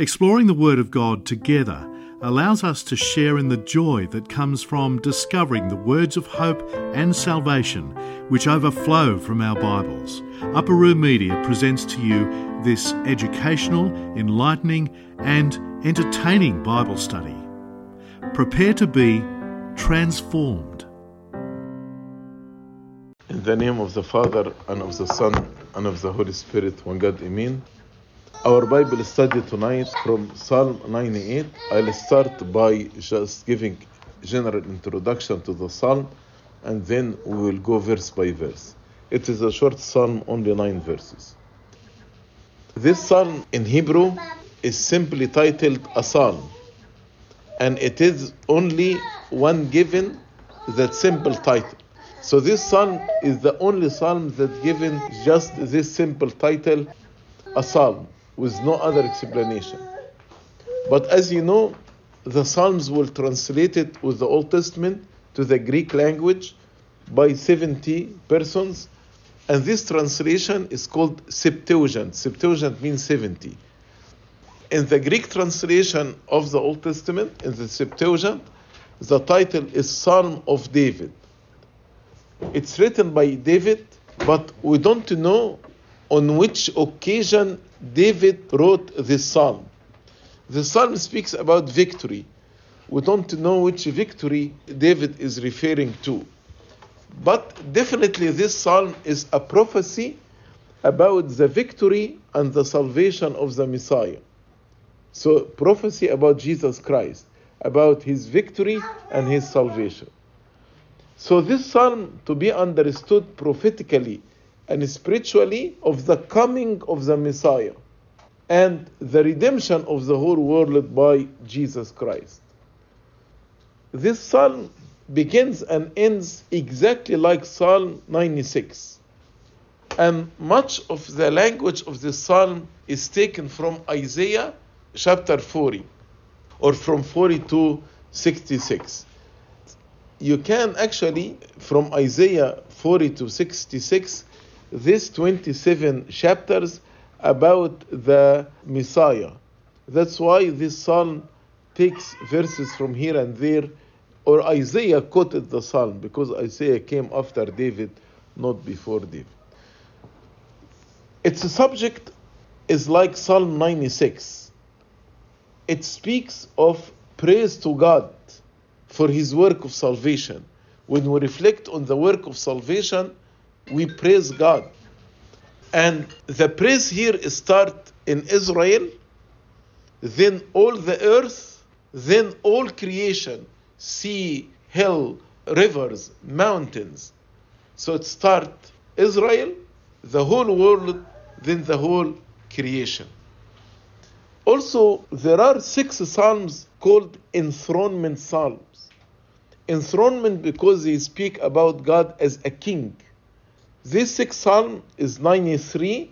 Exploring the Word of God together allows us to share in the joy that comes from discovering the words of hope and salvation which overflow from our Bibles. Upper Room Media presents to you this educational, enlightening, and entertaining Bible study. Prepare to be transformed. In the name of the Father, and of the Son, and of the Holy Spirit, one God, Amen. Our Bible study tonight from Psalm 98. I'll start by just giving general introduction to the psalm, and then we will go verse by verse. It is a short psalm, only nine verses. This psalm in Hebrew is simply titled a psalm, and it is only one given that simple title. So this psalm is the only psalm that given just this simple title, a psalm, with no other explanation. But as you know, the psalms were translated with the Old Testament to the Greek language by 70 persons, and this translation is called Septuagint. Septuagint means 70. In the Greek translation of the Old Testament, in the Septuagint, the title is Psalm of David. It's written by David, but we don't know on which occasion David wrote this psalm. The psalm speaks about victory. We don't know which victory David is referring to. But definitely, this psalm is a prophecy about the victory and the salvation of the Messiah. So, prophecy about Jesus Christ, about his victory and his salvation. So, this psalm to be understood prophetically and spiritually of the coming of the Messiah and the redemption of the whole world by Jesus Christ. This psalm begins and ends exactly like Psalm 96. And much of the language of this psalm is taken from Isaiah chapter 40 or from 40 to 66. You can actually, from Isaiah 40 to 66, these 27 chapters about the Messiah. That's why this psalm takes verses from here and there, or Isaiah quoted the psalm because Isaiah came after David, not before David. Its subject is like Psalm 96. It speaks of praise to God for his work of salvation. When we reflect on the work of salvation, we praise God. And the praise here start in Israel, then all the earth, then all creation, sea, hill, rivers, mountains. So it start Israel, the whole world, then the whole creation. Also, there are six psalms called enthronement psalms. Enthronement because they speak about God as a king. This sixth psalm is 93,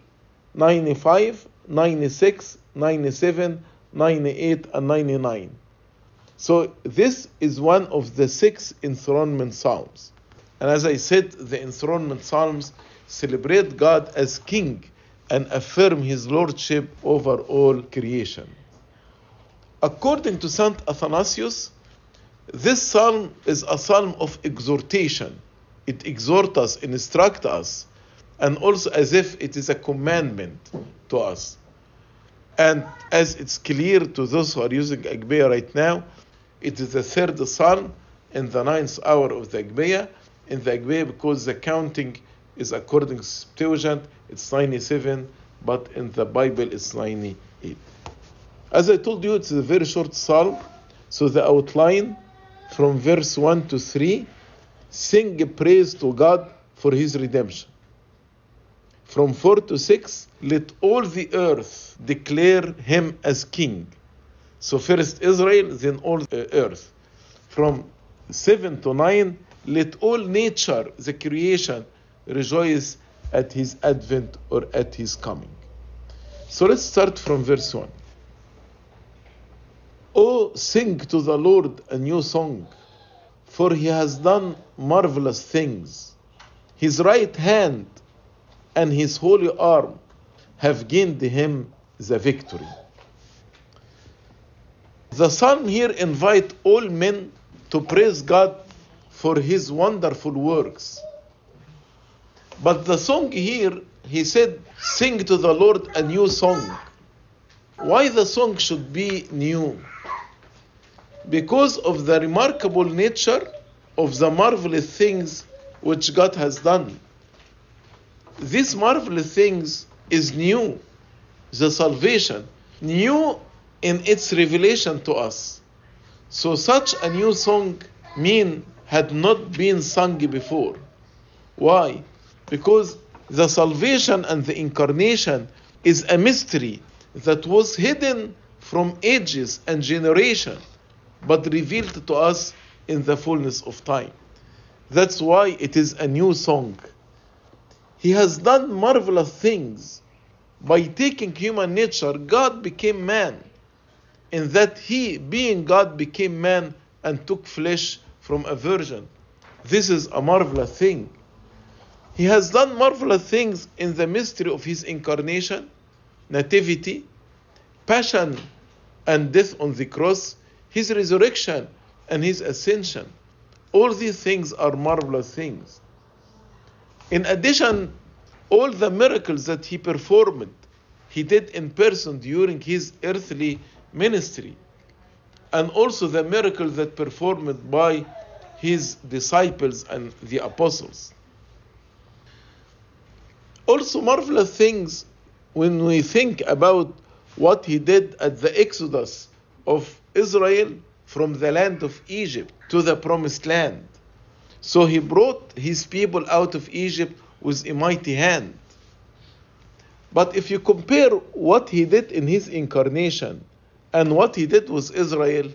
95, 96, 97, 98, and 99. So this is one of the six enthronement psalms. And as I said, the enthronement psalms celebrate God as king and affirm his lordship over all creation. According to Saint Athanasius, this psalm is a psalm of exhortation it exhorts us, instructs us, and also as if it is a commandment to us. And as it's clear to those who are using Agpeya right now, it is the third psalm in the ninth hour of the Agpeya. In the Agpeya, because the counting is according to Septuagint, it's 97, but in the Bible it's 98. As I told you, it's a very short psalm, so the outline from verse 1 to 3 sing praise to God for his redemption. From 4 to 6, let all the earth declare him as king. So first Israel, then all the earth. From 7 to 9, let all nature, the creation, rejoice at his advent or at his coming. So let's start from verse 1. Oh, sing to the Lord a new song for he has done marvelous things. His right hand and his holy arm have gained him the victory. The psalm here invite all men to praise God for his wonderful works. But the song here, he said, sing to the Lord a new song. Why the song should be new? Because of the remarkable nature of the marvelous things which God has done. These marvelous things is new, the salvation, new in its revelation to us. So such a new song mean had not been sung before. Why? Because the salvation and the incarnation is a mystery that was hidden from ages and generation but revealed to us in the fullness of time. That's why it is a new song. He has done marvelous things. By taking human nature, God became man. In that he, being God, became man and took flesh from a virgin. This is a marvelous thing. He has done marvelous things in the mystery of his incarnation, nativity, passion, and death on the cross, his resurrection, and his ascension. All these things are marvelous things. In addition, all the miracles that he performed, he did in person during his earthly ministry, and also the miracles that performed by his disciples and the apostles. Also, marvelous things when we think about what he did at the exodus of Israel from the land of Egypt to the promised land. So he brought his people out of Egypt with a mighty hand. But if you compare what he did in his incarnation and what he did with Israel,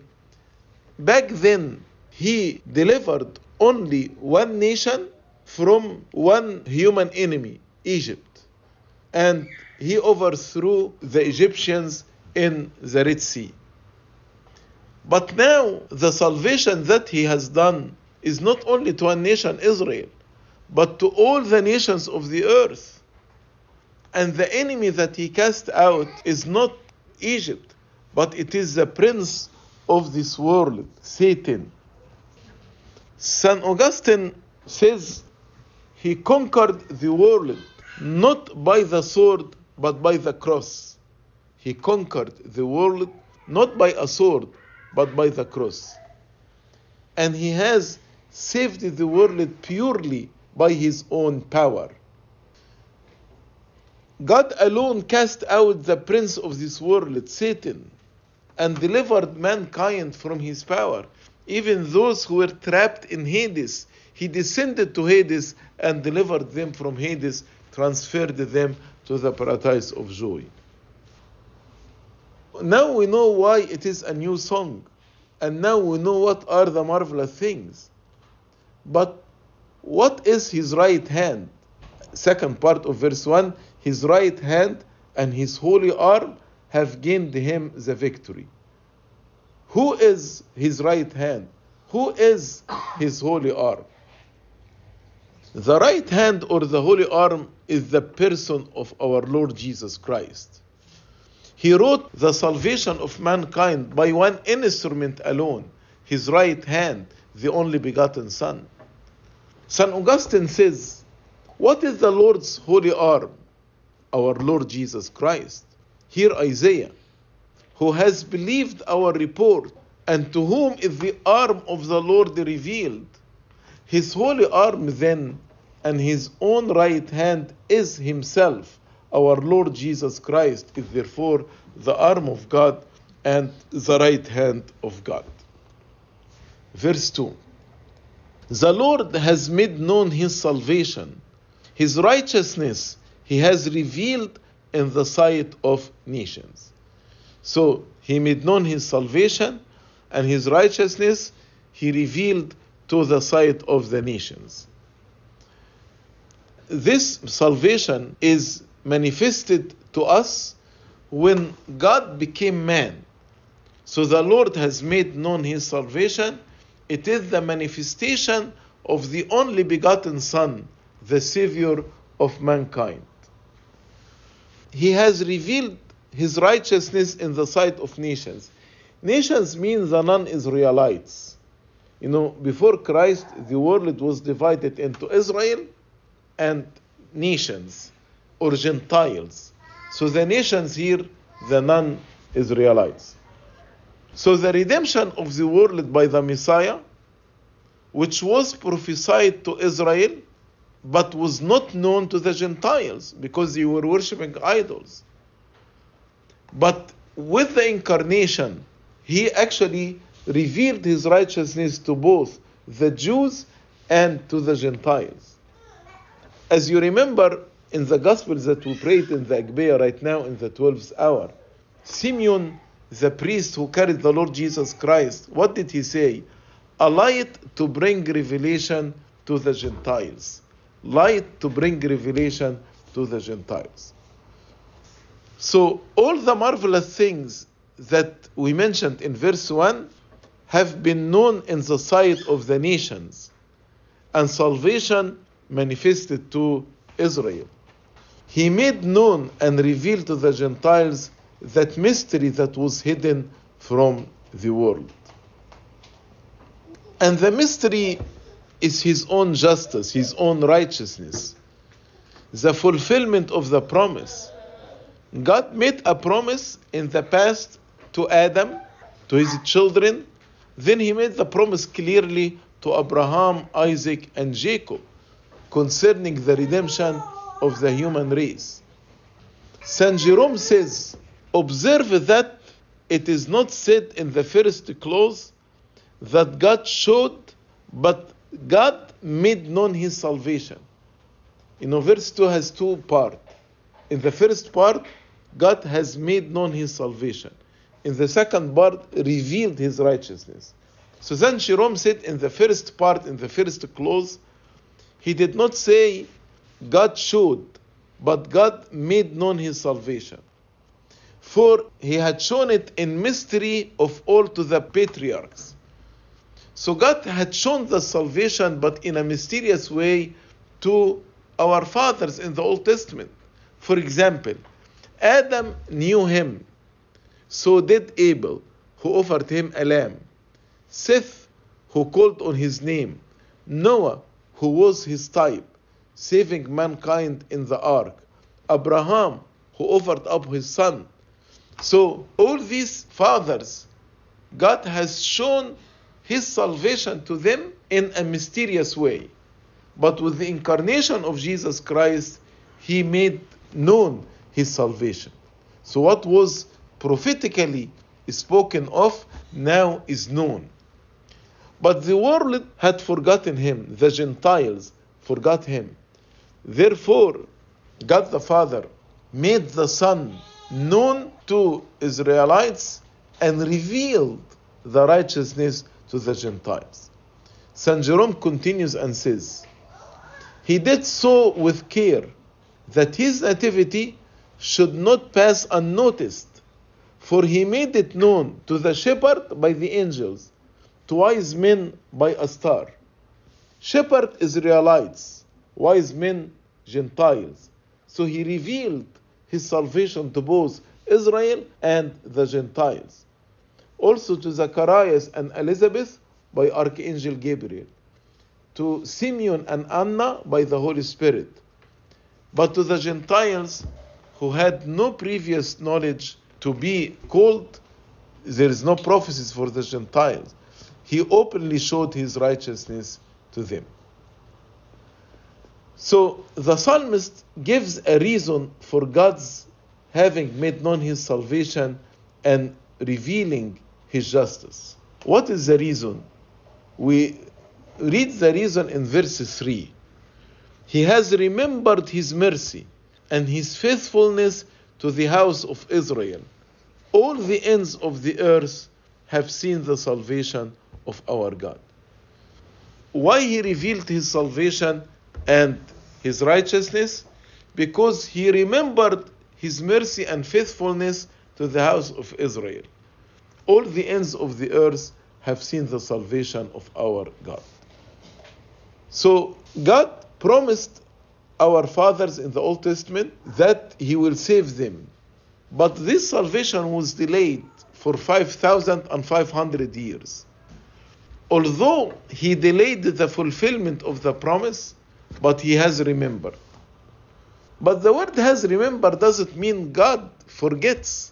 back then he delivered only one nation from one human enemy, Egypt. And he overthrew the Egyptians in the Red Sea. But now the salvation that he has done is not only to one nation, Israel, but to all the nations of the earth. And the enemy that he cast out is not Egypt, but it is the prince of this world, Satan. St. Augustine says he conquered the world not by the sword but by the cross. He conquered the world not by a sword but by the cross. And he has saved the world purely by his own power. God alone cast out the prince of this world, Satan, and delivered mankind from his power. Even those who were trapped in Hades, he descended to Hades and delivered them from Hades, transferred them to the paradise of joy. Now we know why it is a new song, and now we know what are the marvelous things. But what is his right hand? Second part of verse 1 His right hand and his holy arm have gained him the victory. Who is his right hand? Who is his holy arm? The right hand or the holy arm is the person of our Lord Jesus Christ. He wrote the salvation of mankind by one instrument alone, his right hand, the only begotten Son. St. Augustine says, What is the Lord's holy arm? Our Lord Jesus Christ. Here Isaiah, who has believed our report, and to whom is the arm of the Lord revealed. His holy arm then and his own right hand is himself. Our Lord Jesus Christ is therefore the arm of God and the right hand of God. Verse 2 The Lord has made known his salvation, his righteousness he has revealed in the sight of nations. So he made known his salvation and his righteousness he revealed to the sight of the nations. This salvation is manifested to us when God became man. So the Lord has made known his salvation. It is the manifestation of the only begotten Son, the Savior of mankind. He has revealed his righteousness in the sight of nations. Nations mean the non Israelites. You know, before Christ, the world was divided into Israel and nations or Gentiles. So the nations here, the non Israelites. So the redemption of the world by the Messiah, which was prophesied to Israel, but was not known to the Gentiles because they were worshipping idols. But with the incarnation, he actually revealed his righteousness to both the Jews and to the Gentiles. As you remember in the Gospels that we prayed in the Agpeya right now in the 12th hour, Simeon, the priest who carried the Lord Jesus Christ, what did he say? A light to bring revelation to the Gentiles. Light to bring revelation to the Gentiles. So, all the marvelous things that we mentioned in verse 1 have been known in the sight of the nations, and salvation manifested to Israel. He made known and revealed to the Gentiles that mystery that was hidden from the world. And the mystery is his own justice, his own righteousness, the fulfillment of the promise. God made a promise in the past to Adam, to his children. Then he made the promise clearly to Abraham, Isaac, and Jacob concerning the redemption of the human race. Saint Jerome says, Observe that it is not said in the first clause that God showed, but God made known his salvation. You know, verse 2 has two parts. In the first part, God has made known his salvation. In the second part, revealed his righteousness. So then Jerome said in the first part, in the first clause, he did not say God showed, but God made known his salvation. For he had shown it in mystery of all to the patriarchs. So God had shown the salvation, but in a mysterious way to our fathers in the Old Testament. For example, Adam knew him, so did Abel, who offered him a lamb. Seth, who called on his name. Noah, who was his type, saving mankind in the ark. Abraham, who offered up his son. So, all these fathers, God has shown his salvation to them in a mysterious way. But with the incarnation of Jesus Christ, he made known his salvation. So, what was prophetically spoken of now is known. But the world had forgotten him, the Gentiles forgot him. Therefore, God the Father made the Son known to Israelites and revealed the righteousness to the Gentiles. St. Jerome continues and says, He did so with care that his nativity should not pass unnoticed, for he made it known to the shepherd by the angels, to wise men by a star. Shepherd Israelites, wise men Gentiles. So he revealed his salvation to both Israel and the Gentiles. Also to Zacharias and Elizabeth by Archangel Gabriel. To Simeon and Anna by the Holy Spirit. But to the Gentiles who had no previous knowledge to be called, there is no prophecies for the Gentiles. He openly showed his righteousness to them. So the psalmist gives a reason for God's having made known his salvation and revealing his justice. What is the reason? We read the reason in verse 3. He has remembered his mercy and his faithfulness to the house of Israel. All the ends of the earth have seen the salvation of our God. Why he revealed his salvation and his righteousness? Because he remembered his mercy and faithfulness to the house of Israel. All the ends of the earth have seen the salvation of our God. So, God promised our fathers in the Old Testament that He will save them. But this salvation was delayed for 5,500 years. Although he delayed the fulfillment of the promise, but he has remembered. But the word has remembered doesn't mean God forgets,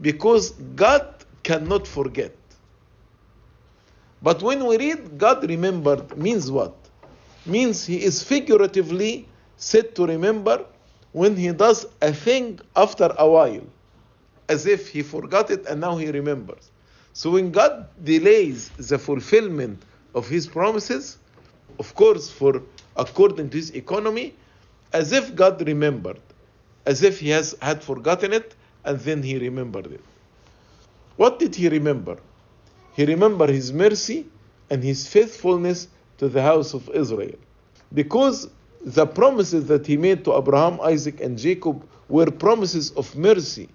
because God cannot forget. But when we read God remembered means what? Means he is figuratively said to remember when he does a thing after a while, as if he forgot it and now he remembers. So when God delays the fulfillment of his promises, of course, for according to his economy, as if God remembered, as if he has had forgotten it and then he remembered it. What did he remember? He remembered his mercy and his faithfulness to the house of Israel. Because the promises that he made to Abraham, Isaac, and Jacob were promises of mercy.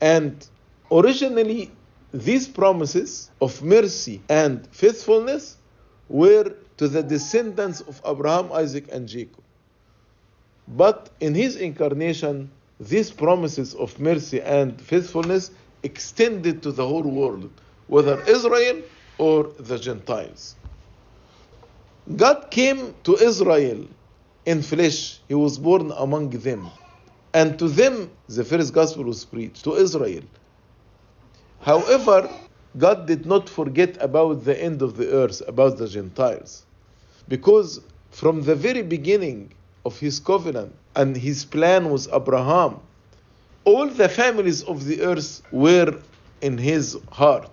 And originally, these promises of mercy and faithfulness were to the descendants of Abraham, Isaac, and Jacob. But in his incarnation, these promises of mercy and faithfulness extended to the whole world, whether Israel or the Gentiles. God came to Israel in flesh, He was born among them. And to them, the first gospel was preached, to Israel. However, God did not forget about the end of the earth, about the Gentiles. Because from the very beginning of His covenant and His plan with Abraham, all the families of the earth were in His heart.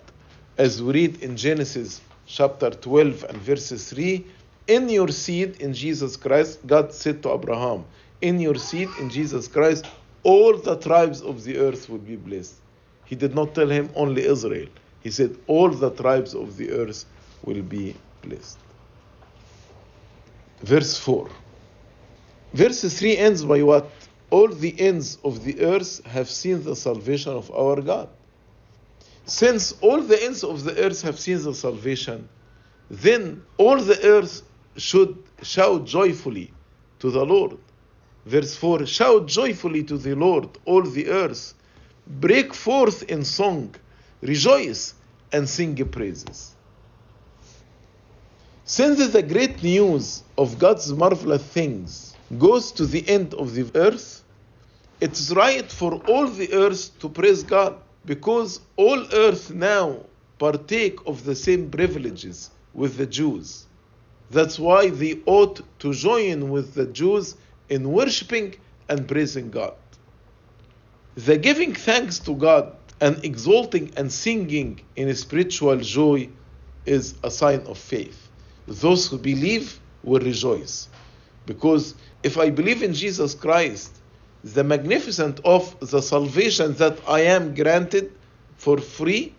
As we read in Genesis chapter 12 and verse 3, in your seed, in Jesus Christ, God said to Abraham, in your seed, in Jesus Christ, all the tribes of the earth will be blessed. He did not tell him only Israel. He said, all the tribes of the earth will be blessed. Verse 4. Verse 3 ends by what? All the ends of the earth have seen the salvation of our God. Since all the ends of the earth have seen the salvation, then all the earth should shout joyfully to the Lord. Verse 4 Shout joyfully to the Lord, all the earth. Break forth in song, rejoice, and sing praises. Since the great news of God's marvelous things goes to the end of the earth, it's right for all the earth to praise God because all earth now partake of the same privileges with the Jews. That's why they ought to join with the Jews in worshiping and praising God. The giving thanks to God and exalting and singing in spiritual joy is a sign of faith. Those who believe will rejoice. Because if I believe in Jesus Christ, the magnificence of the salvation that I am granted for free,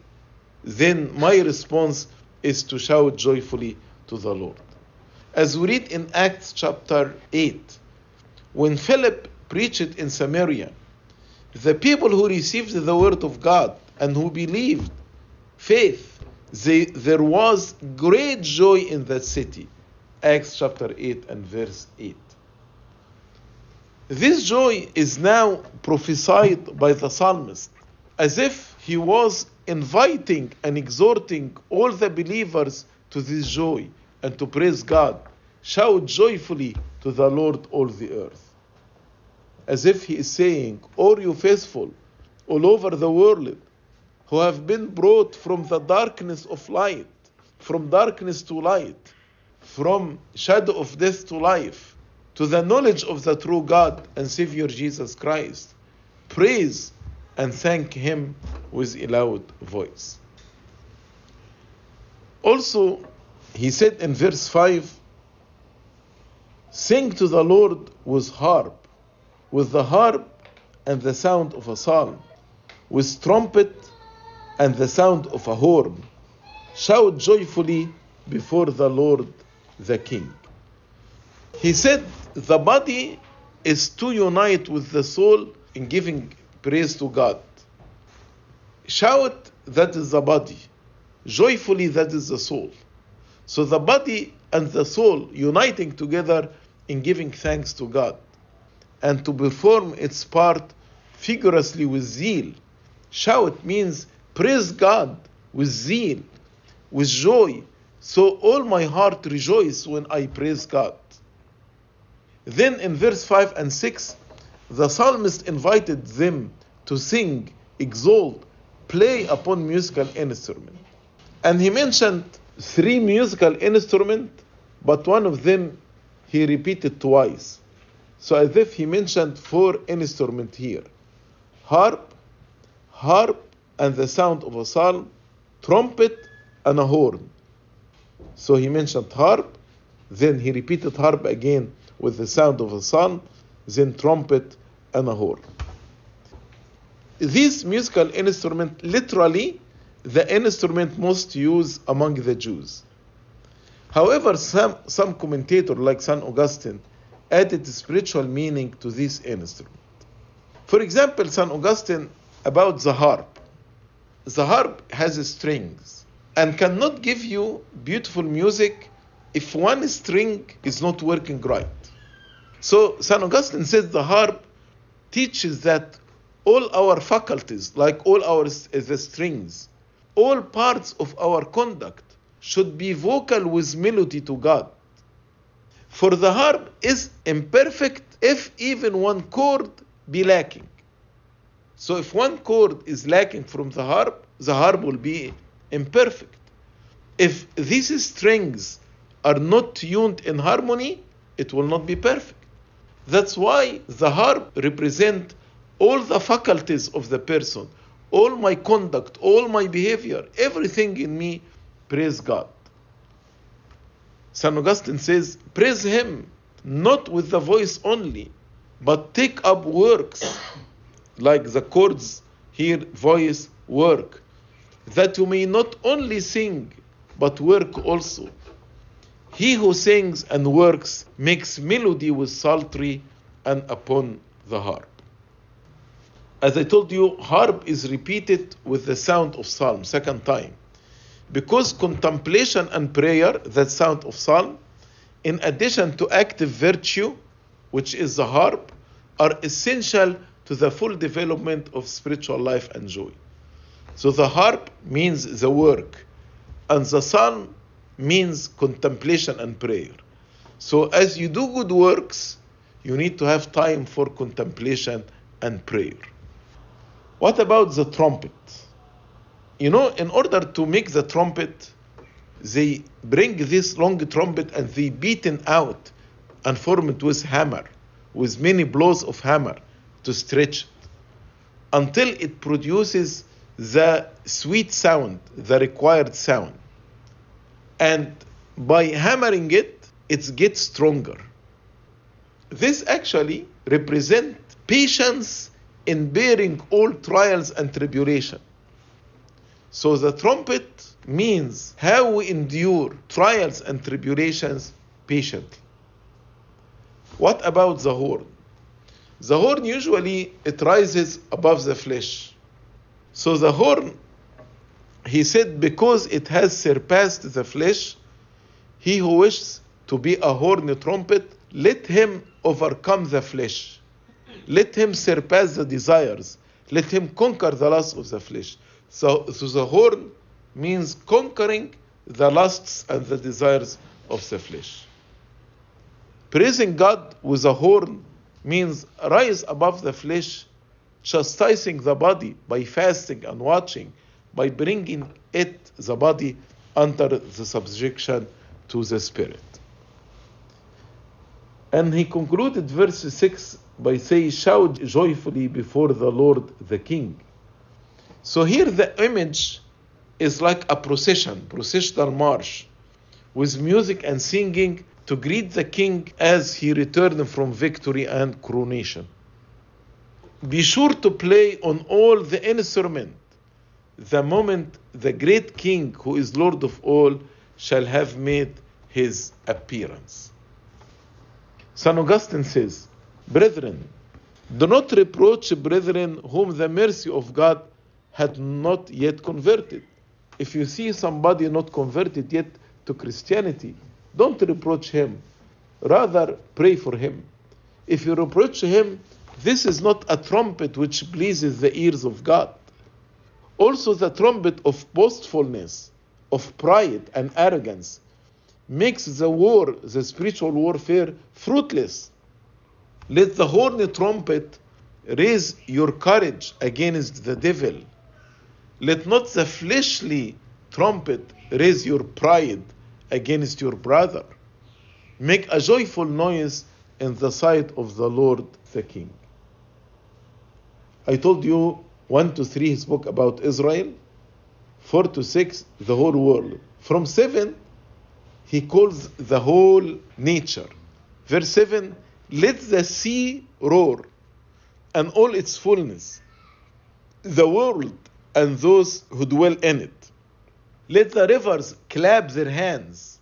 then my response is to shout joyfully to the Lord. As we read in Acts chapter 8, when Philip preached in Samaria, the people who received the word of God and who believed faith, they, there was great joy in that city. Acts chapter 8 and verse 8. This joy is now prophesied by the psalmist as if he was inviting and exhorting all the believers to this joy and to praise God. Shout joyfully to the Lord, all the earth. As if he is saying, All you faithful all over the world who have been brought from the darkness of light, from darkness to light, from shadow of death to life, to the knowledge of the true God and Savior Jesus Christ, praise and thank Him with a loud voice. Also, he said in verse 5 Sing to the Lord with harp, with the harp and the sound of a psalm, with trumpet and the sound of a horn. Shout joyfully before the Lord the King. He said the body is to unite with the soul in giving praise to God. Shout, that is the body. Joyfully, that is the soul. So the body and the soul uniting together in giving thanks to God and to perform its part vigorously with zeal. Shout means praise God with zeal, with joy. So all my heart rejoice when I praise God. Then in verse 5 and 6, the psalmist invited them to sing, exalt, play upon musical instrument. And he mentioned three musical instruments, but one of them he repeated twice. So as if he mentioned four instruments here. Harp, harp and the sound of a psalm, trumpet and a horn. So he mentioned harp, then he repeated harp again with the sound of a psalm, then trumpet and a horn. This musical instrument, literally, the instrument most used among the Jews. However, some, some commentator like St. Augustine added spiritual meaning to this instrument. For example, St. Augustine about the harp. The harp has strings and cannot give you beautiful music if one string is not working right. So St. Augustine says the harp teaches that all our faculties, like all our eh, the strings, all parts of our conduct should be vocal with melody to God. For the harp is imperfect if even one chord be lacking. So if one chord is lacking from the harp, the harp will be imperfect. If these strings are not tuned in harmony, it will not be perfect. That's why the harp represent all the faculties of the person, all my conduct, all my behavior, everything in me, praise God. St. Augustine says, praise Him, not with the voice only, but take up works, like the chords here, voice, work, that you may not only sing, but work also. He who sings and works makes melody with psaltery and upon the harp. As I told you, harp is repeated with the sound of psalm, second time. Because contemplation and prayer, that sound of psalm, in addition to active virtue, which is the harp, are essential to the full development of spiritual life and joy. So the harp means the work, and the psalm means contemplation and prayer. So as you do good works, you need to have time for contemplation and prayer. What about the trumpet? You know, in order to make the trumpet, they bring this long trumpet and they beat it out and form it with hammer, with many blows of hammer to stretch it until it produces the sweet sound, the required sound. And by hammering it, it gets stronger. This actually represents patience in bearing all trials and tribulation. So the trumpet means how we endure trials and tribulations patiently. What about the horn? The horn usually it rises above the flesh. So the horn, he said, because it has surpassed the flesh, he who wishes to be a horn trumpet, let him overcome the flesh. Let him surpass the desires. Let him conquer the lust of the flesh. So, so the horn means conquering the lusts and the desires of the flesh. Praising God with a horn means rise above the flesh, chastising the body by fasting and watching, by bringing it, the body, under the subjection to the spirit. And he concluded verse 6 by saying, Shout joyfully before the Lord the King. So here the image is like a procession, processional march, with music and singing to greet the king as he returned from victory and coronation. Be sure to play on all the instrument the moment the great king, who is Lord of all, shall have made his appearance. St. Augustine says, Brethren, do not reproach brethren whom the mercy of God had not yet converted. If you see somebody not converted yet to Christianity, don't reproach him. Rather, pray for him. If you reproach him, this is not a trumpet which pleases the ears of God. Also, the trumpet of boastfulness, of pride and arrogance, makes the war, the spiritual warfare, fruitless. Let the horny trumpet raise your courage against the devil. Let not the fleshly trumpet raise your pride against your brother. Make a joyful noise in the sight of the Lord the King. I told you 1 to 3 he spoke about Israel, 4 to 6 the whole world. From 7 he calls the whole nature. Verse 7 let the sea roar and all its fullness, the world and those who dwell in it. Let the rivers clap their hands.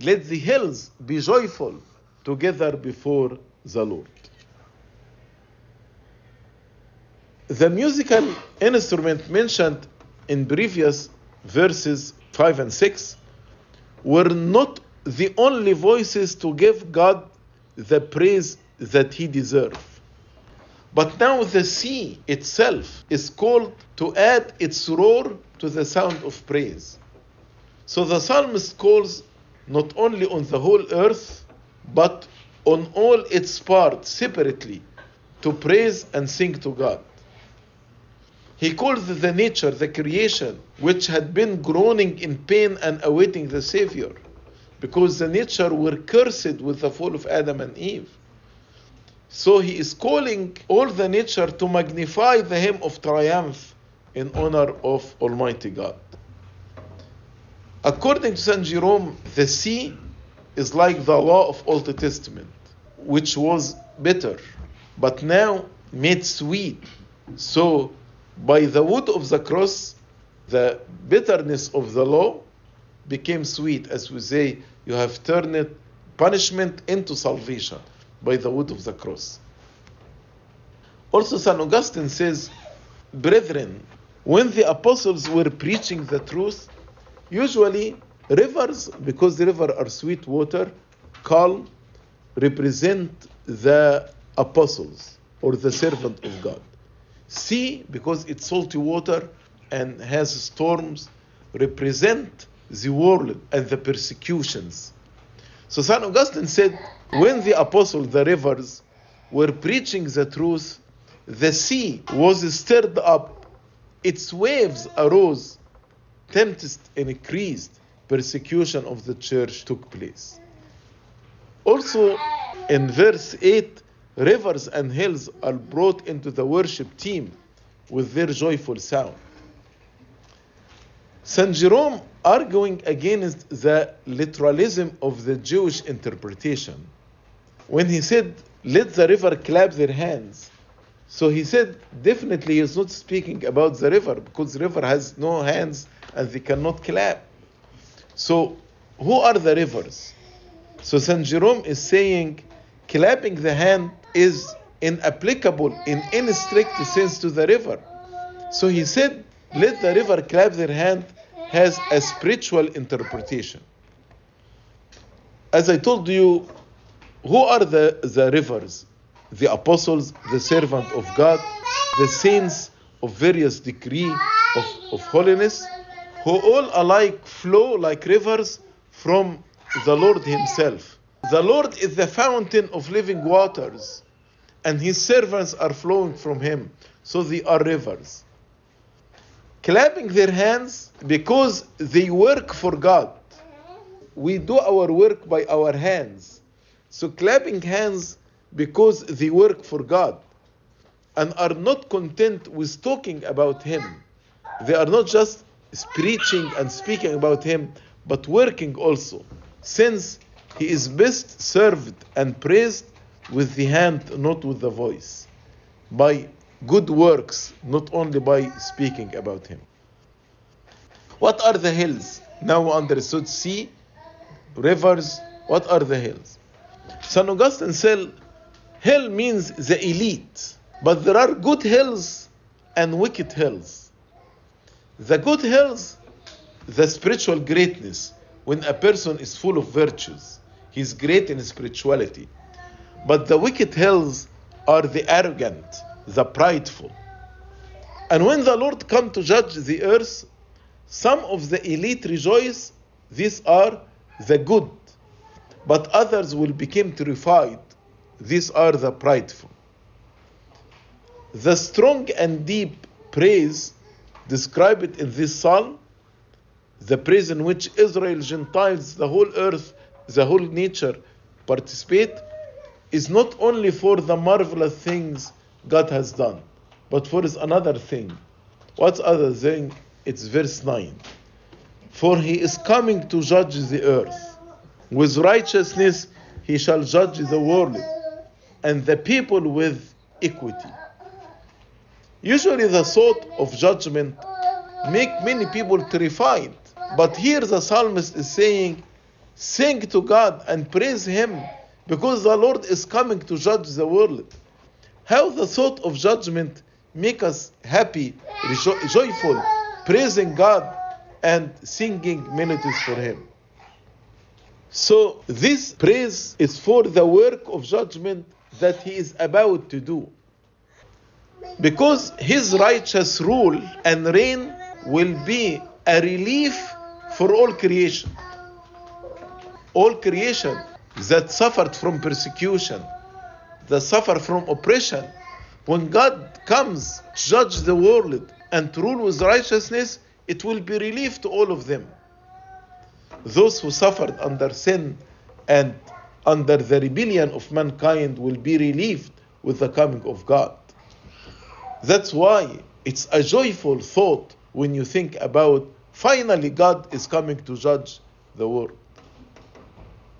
Let the hills be joyful together before the Lord. The musical instrument mentioned in previous verses 5 and 6 were not the only voices to give God the praise that he deserved. But now the sea itself is called to add its roar to the sound of praise. So the psalmist calls not only on the whole earth, but on all its parts separately to praise and sing to God. He calls the nature, the creation, which had been groaning in pain and awaiting the Savior, because the nature were cursed with the fall of Adam and Eve. So he is calling all the nature to magnify the hymn of triumph in honor of Almighty God. According to St. Jerome, the sea is like the law of Old Testament, which was bitter, but now made sweet. So, by the wood of the cross, the bitterness of the law became sweet, as we say, you have turned punishment into salvation by the wood of the cross. Also, St. Augustine says, Brethren, when the apostles were preaching the truth, usually rivers, because the river are sweet water, calm, represent the apostles or the servant of God. Sea, because it's salty water and has storms, represent the world and the persecutions. So St. Augustine said, when the apostles, the rivers, were preaching the truth, the sea was stirred up, its waves arose, tempest increased, persecution of the church took place. Also, in verse 8, rivers and hills are brought into the worship team with their joyful sound. St. Jerome, arguing against the literalism of the Jewish interpretation, when he said, Let the river clap their hands, so he said, definitely he's not speaking about the river because the river has no hands and they cannot clap. So, who are the rivers? So, St. Jerome is saying, clapping the hand is inapplicable in any strict sense to the river. So, he said, let the river clap their hand has a spiritual interpretation. As I told you, who are the, the rivers? The apostles, the servant of God, the saints of various degree of, of holiness, who all alike flow like rivers from the Lord Himself. The Lord is the fountain of living waters, and His servants are flowing from Him, so they are rivers. Clapping their hands because they work for God. We do our work by our hands. So, clapping hands because they work for God and are not content with talking about Him. They are not just preaching and speaking about Him, but working also, since He is best served and praised with the hand, not with the voice, by good works, not only by speaking about Him. What are the hills? Now understood sea, rivers. What are the hills? St. Augustine said, Hell means the elite, but there are good hells and wicked hells. The good hells, the spiritual greatness, when a person is full of virtues, he's great in spirituality. But the wicked hells are the arrogant, the prideful. And when the Lord come to judge the earth, some of the elite rejoice, these are the good, but others will become terrified, these are the prideful. The strong and deep praise described in this psalm, the praise in which Israel, Gentiles, the whole earth, the whole nature participate, is not only for the marvelous things God has done, but for another thing. What's other thing? It's verse 9. For he is coming to judge the earth. With righteousness he shall judge the world, and the people with equity. Usually the thought of judgment make many people terrified. But here the psalmist is saying, sing to God and praise him because the Lord is coming to judge the world. How the thought of judgment make us happy, rejo- joyful, praising God and singing melodies for him. So this praise is for the work of judgment that he is about to do. Because his righteous rule and reign will be a relief for all creation. All creation that suffered from persecution, that suffer from oppression, when God comes to judge the world and to rule with righteousness, it will be relief to all of them. Those who suffered under sin and under the rebellion of mankind will be relieved with the coming of God. That's why it's a joyful thought when you think about finally God is coming to judge the world.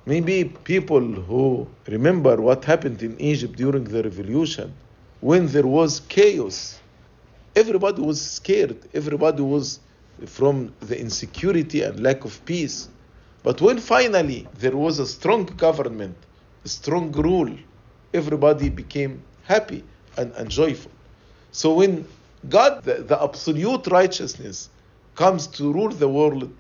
Maybe people who remember what happened in Egypt during the revolution, when there was chaos, everybody was scared, everybody was from the insecurity and lack of peace. But when finally there was a strong government, a strong rule, everybody became happy and, and joyful. So when God, the, the absolute righteousness, comes to rule the world,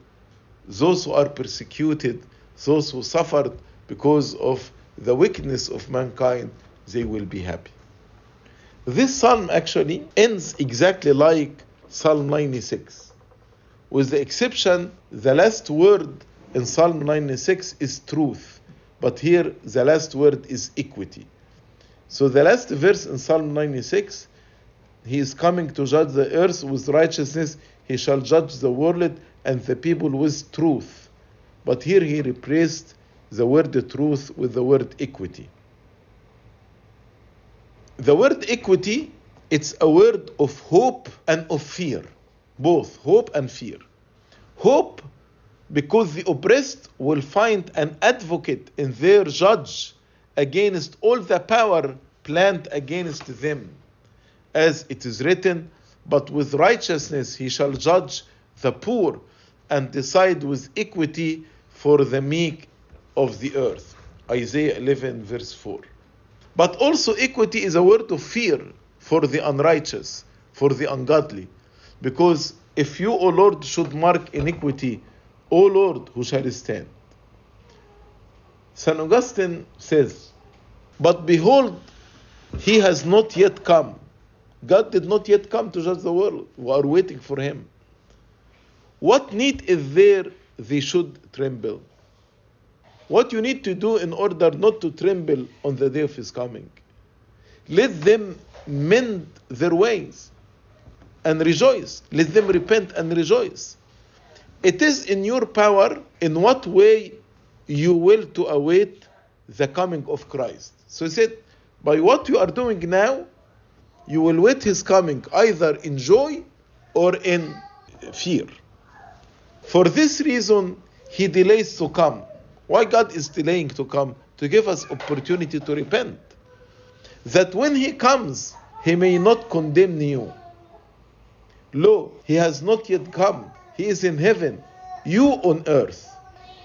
those who are persecuted, those who suffered because of the wickedness of mankind, they will be happy. This psalm actually ends exactly like Psalm 96, with the exception the last word in Psalm 96 is truth, but here the last word is equity. So the last verse in Psalm 96 he is coming to judge the earth with righteousness. He shall judge the world and the people with truth. But here he replaced the word truth with the word equity. The word equity, it's a word of hope and of fear. Both hope and fear. Hope because the oppressed will find an advocate in their judge against all the power planned against them as it is written, but with righteousness he shall judge the poor and decide with equity for the meek of the earth. Isaiah 11, verse 4. But also, equity is a word of fear for the unrighteous, for the ungodly. Because if you, O Lord, should mark iniquity, O Lord, who shall stand? St. Augustine says, But behold, he has not yet come God did not yet come to judge the world. We are waiting for him. What need is there they should tremble? What you need to do in order not to tremble on the day of his coming? Let them mend their ways and rejoice. Let them repent and rejoice. It is in your power in what way you will to await the coming of Christ. So he said, by what you are doing now, you will wait his coming either in joy or in fear. For this reason, he delays to come. Why God is delaying to come? To give us opportunity to repent. That when he comes, he may not condemn you. Lo, he has not yet come. He is in heaven, you on earth.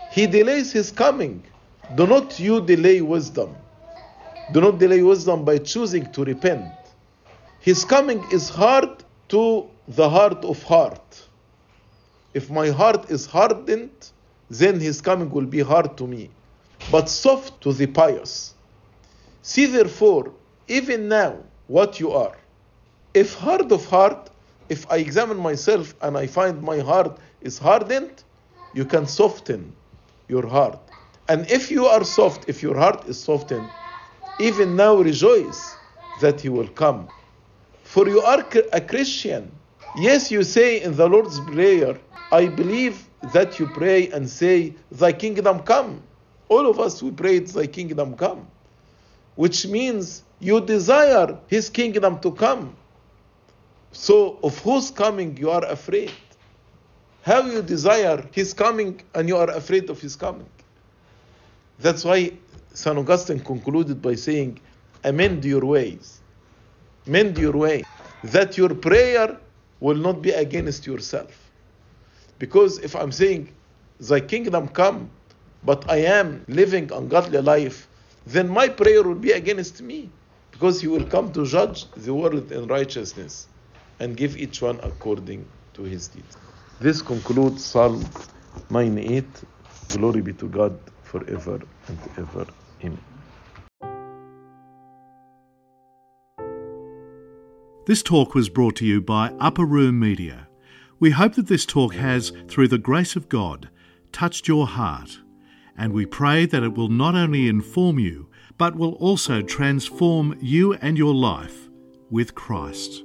He delays his coming. Do not you delay wisdom. Do not delay wisdom by choosing to repent. His coming is hard to the heart of heart. If my heart is hardened, then his coming will be hard to me, but soft to the pious. See therefore, even now, what you are. If hard of heart, if I examine myself and I find my heart is hardened, you can soften your heart. And if you are soft, if your heart is softened, even now rejoice that He will come. For you are a Christian. Yes, you say in the Lord's Prayer, I believe that you pray and say, Thy kingdom come. All of us, we pray, Thy kingdom come. Which means you desire His kingdom to come. So, of whose coming you are afraid? How you desire His coming and you are afraid of His coming? That's why St. Augustine concluded by saying, Amend your ways. Mend your way. That your prayer will not be against yourself. Because if I'm saying, Thy kingdom come, but I am living ungodly life, then my prayer will be against me. Because He will come to judge the world in righteousness and give each one according to his deeds. This concludes Psalm 98. Glory be to God forever and ever. Amen. This talk was brought to you by Upper Room Media. We hope that this talk has, through the grace of God, touched your heart, and we pray that it will not only inform you, but will also transform you and your life with Christ.